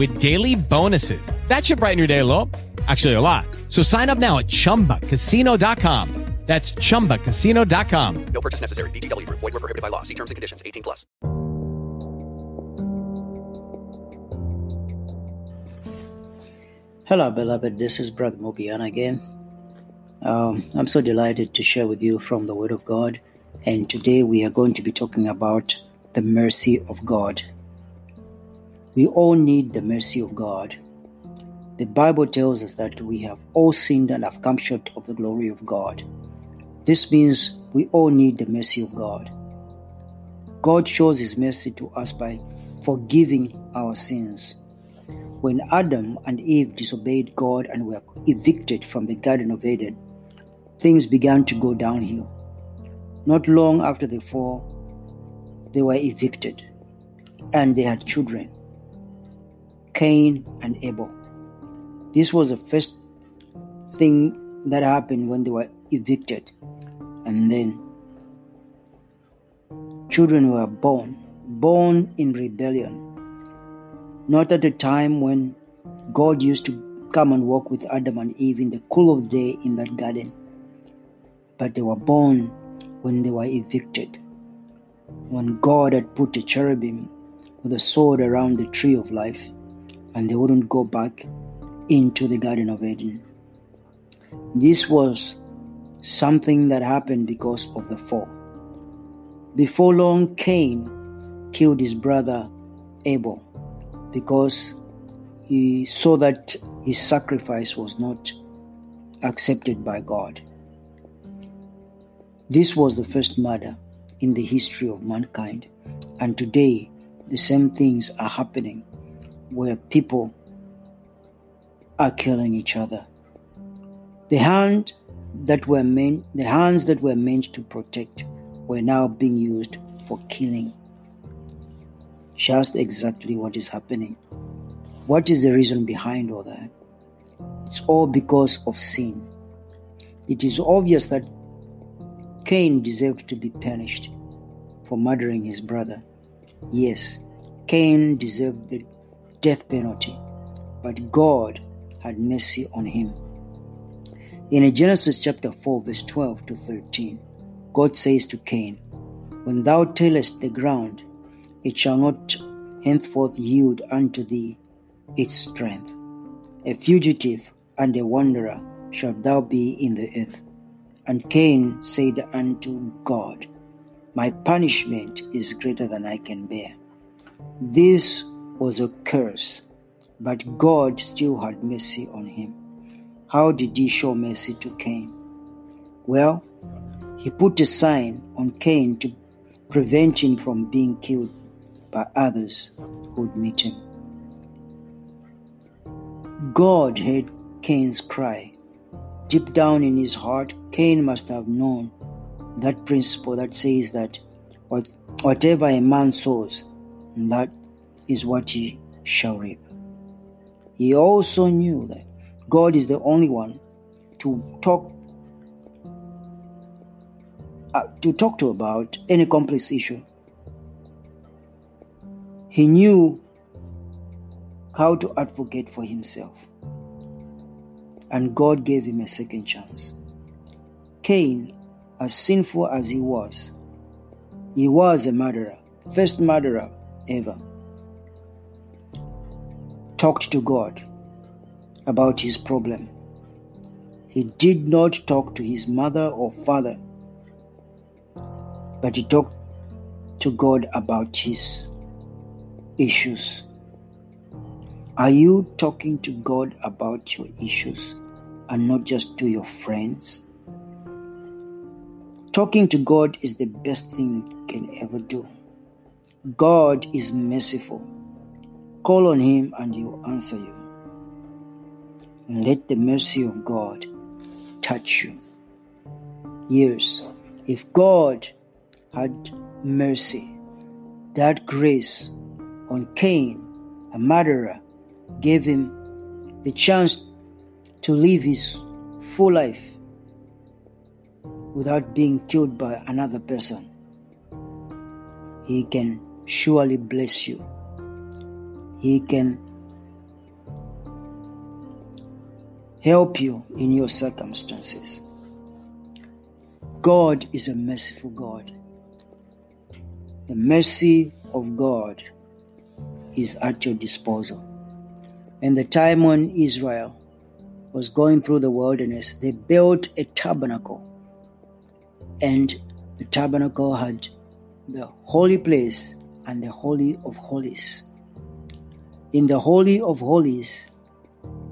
with daily bonuses. That should brighten your day a little. Actually, a lot. So sign up now at chumbacasino.com. That's chumbacasino.com. No purchase necessary. VGW Group. Void were prohibited by law. See terms and conditions. 18 plus. Hello, beloved. This is Brother Mubiana again. Um, I'm so delighted to share with you from the Word of God. And today we are going to be talking about the mercy of God. We all need the mercy of God. The Bible tells us that we have all sinned and have come short of the glory of God. This means we all need the mercy of God. God shows His mercy to us by forgiving our sins. When Adam and Eve disobeyed God and were evicted from the Garden of Eden, things began to go downhill. Not long after the fall, they were evicted and they had children Cain and Abel. This was the first thing that happened when they were evicted. And then children were born, born in rebellion. Not at a time when God used to come and walk with Adam and Eve in the cool of the day in that garden, but they were born when they were evicted. When God had put a cherubim with a sword around the tree of life, and they wouldn't go back into the Garden of Eden. This was something that happened because of the fall. Before long, Cain killed his brother Abel because he saw that his sacrifice was not accepted by God. This was the first murder in the history of mankind, and today the same things are happening where people are killing each other. The hand that were meant, the hands that were meant to protect, were now being used for killing. Just exactly what is happening. What is the reason behind all that? It's all because of sin. It is obvious that Cain deserved to be punished for murdering his brother. Yes, Cain deserved the death penalty, but God had mercy on him. In Genesis chapter 4, verse 12 to 13, God says to Cain, When thou tillest the ground, it shall not henceforth yield unto thee its strength. A fugitive and a wanderer shalt thou be in the earth. And Cain said unto God, My punishment is greater than I can bear. This was a curse, but God still had mercy on him. How did he show mercy to Cain? Well, he put a sign on Cain to prevent him from being killed by others who would meet him. God heard Cain's cry. Deep down in his heart, Cain must have known that principle that says that whatever a man sows, that is what he shall reap. He also knew that God is the only one to talk uh, to talk to about any complex issue. He knew how to advocate for himself. And God gave him a second chance. Cain, as sinful as he was, he was a murderer, first murderer ever. Talked to God about his problem. He did not talk to his mother or father but he talked to God about his issues. Are you talking to God about your issues and not just to your friends? Talking to God is the best thing you can ever do. God is merciful. Call on Him and He will answer you. Let the mercy of God touch you. Yes, if God had mercy, that grace on Cain, a murderer, gave him the chance to live his full life without being killed by another person. He can surely bless you. He can help you in your circumstances. God is a merciful God. The mercy of God is at your disposal. In the time when Israel was going through the wilderness, they built a tabernacle. And the tabernacle had the holy place and the Holy of Holies. In the Holy of Holies,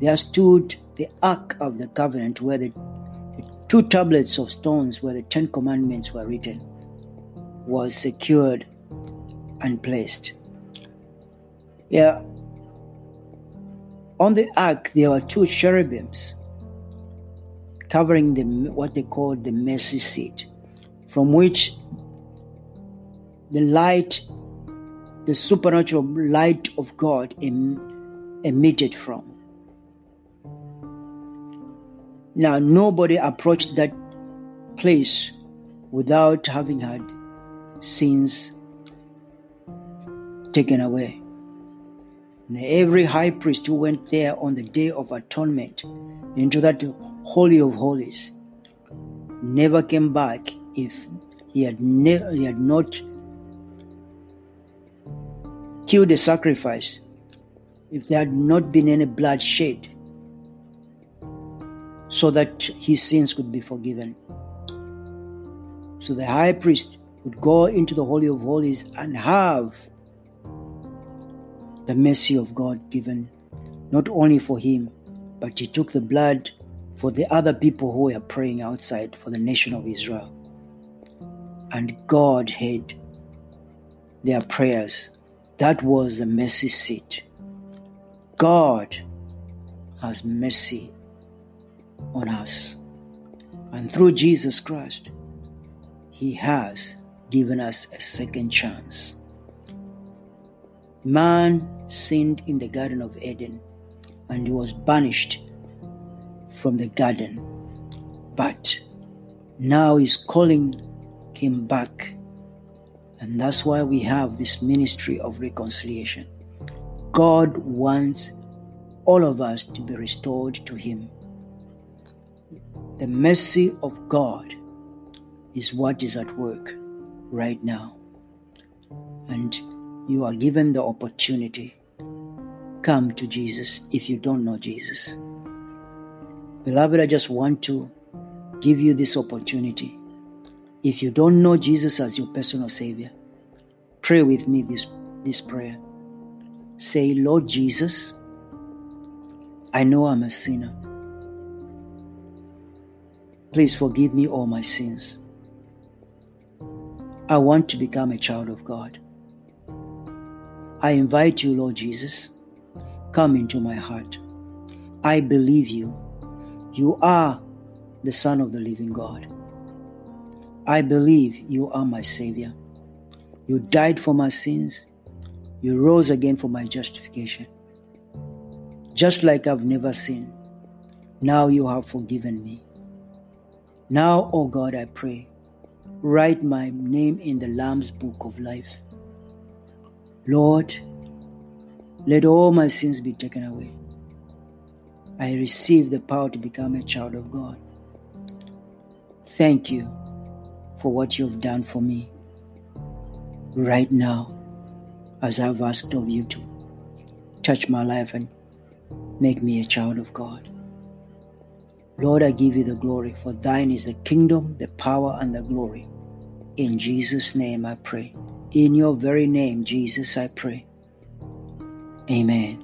there stood the Ark of the Covenant, where the, the two tablets of stones where the Ten Commandments were written was secured and placed. Yeah. On the ark, there were two cherubims covering the what they called the mercy seat, from which the light, the supernatural light of God em- emitted from. Now, nobody approached that place without having had sins taken away. And every high priest who went there on the day of atonement into that holy of holies never came back if he had never he had not killed a sacrifice, if there had not been any blood shed, so that his sins could be forgiven. So the high priest would go into the Holy of Holies and have the mercy of God given not only for him, but he took the blood for the other people who were praying outside for the nation of Israel. And God heard their prayers. That was the mercy seat. God has mercy on us. And through Jesus Christ, He has given us a second chance. Man sinned in the Garden of Eden and he was banished from the garden. But now he's calling him back. And that's why we have this ministry of reconciliation. God wants all of us to be restored to Him. The mercy of God is what is at work right now. And you are given the opportunity. Come to Jesus if you don't know Jesus. Beloved, I just want to give you this opportunity. If you don't know Jesus as your personal Savior, pray with me this, this prayer. Say, Lord Jesus, I know I'm a sinner. Please forgive me all my sins. I want to become a child of God. I invite you, Lord Jesus, come into my heart. I believe you. You are the Son of the living God. I believe you are my Savior. You died for my sins. You rose again for my justification. Just like I've never sinned, now you have forgiven me. Now, O oh God, I pray, write my name in the Lamb's book of life. Lord, let all my sins be taken away. I receive the power to become a child of God. Thank you for what you've done for me right now as I've asked of you to touch my life and make me a child of God. Lord, I give you the glory, for thine is the kingdom, the power, and the glory In Jesus' name I pray. In your very name, Jesus, I pray. Amen.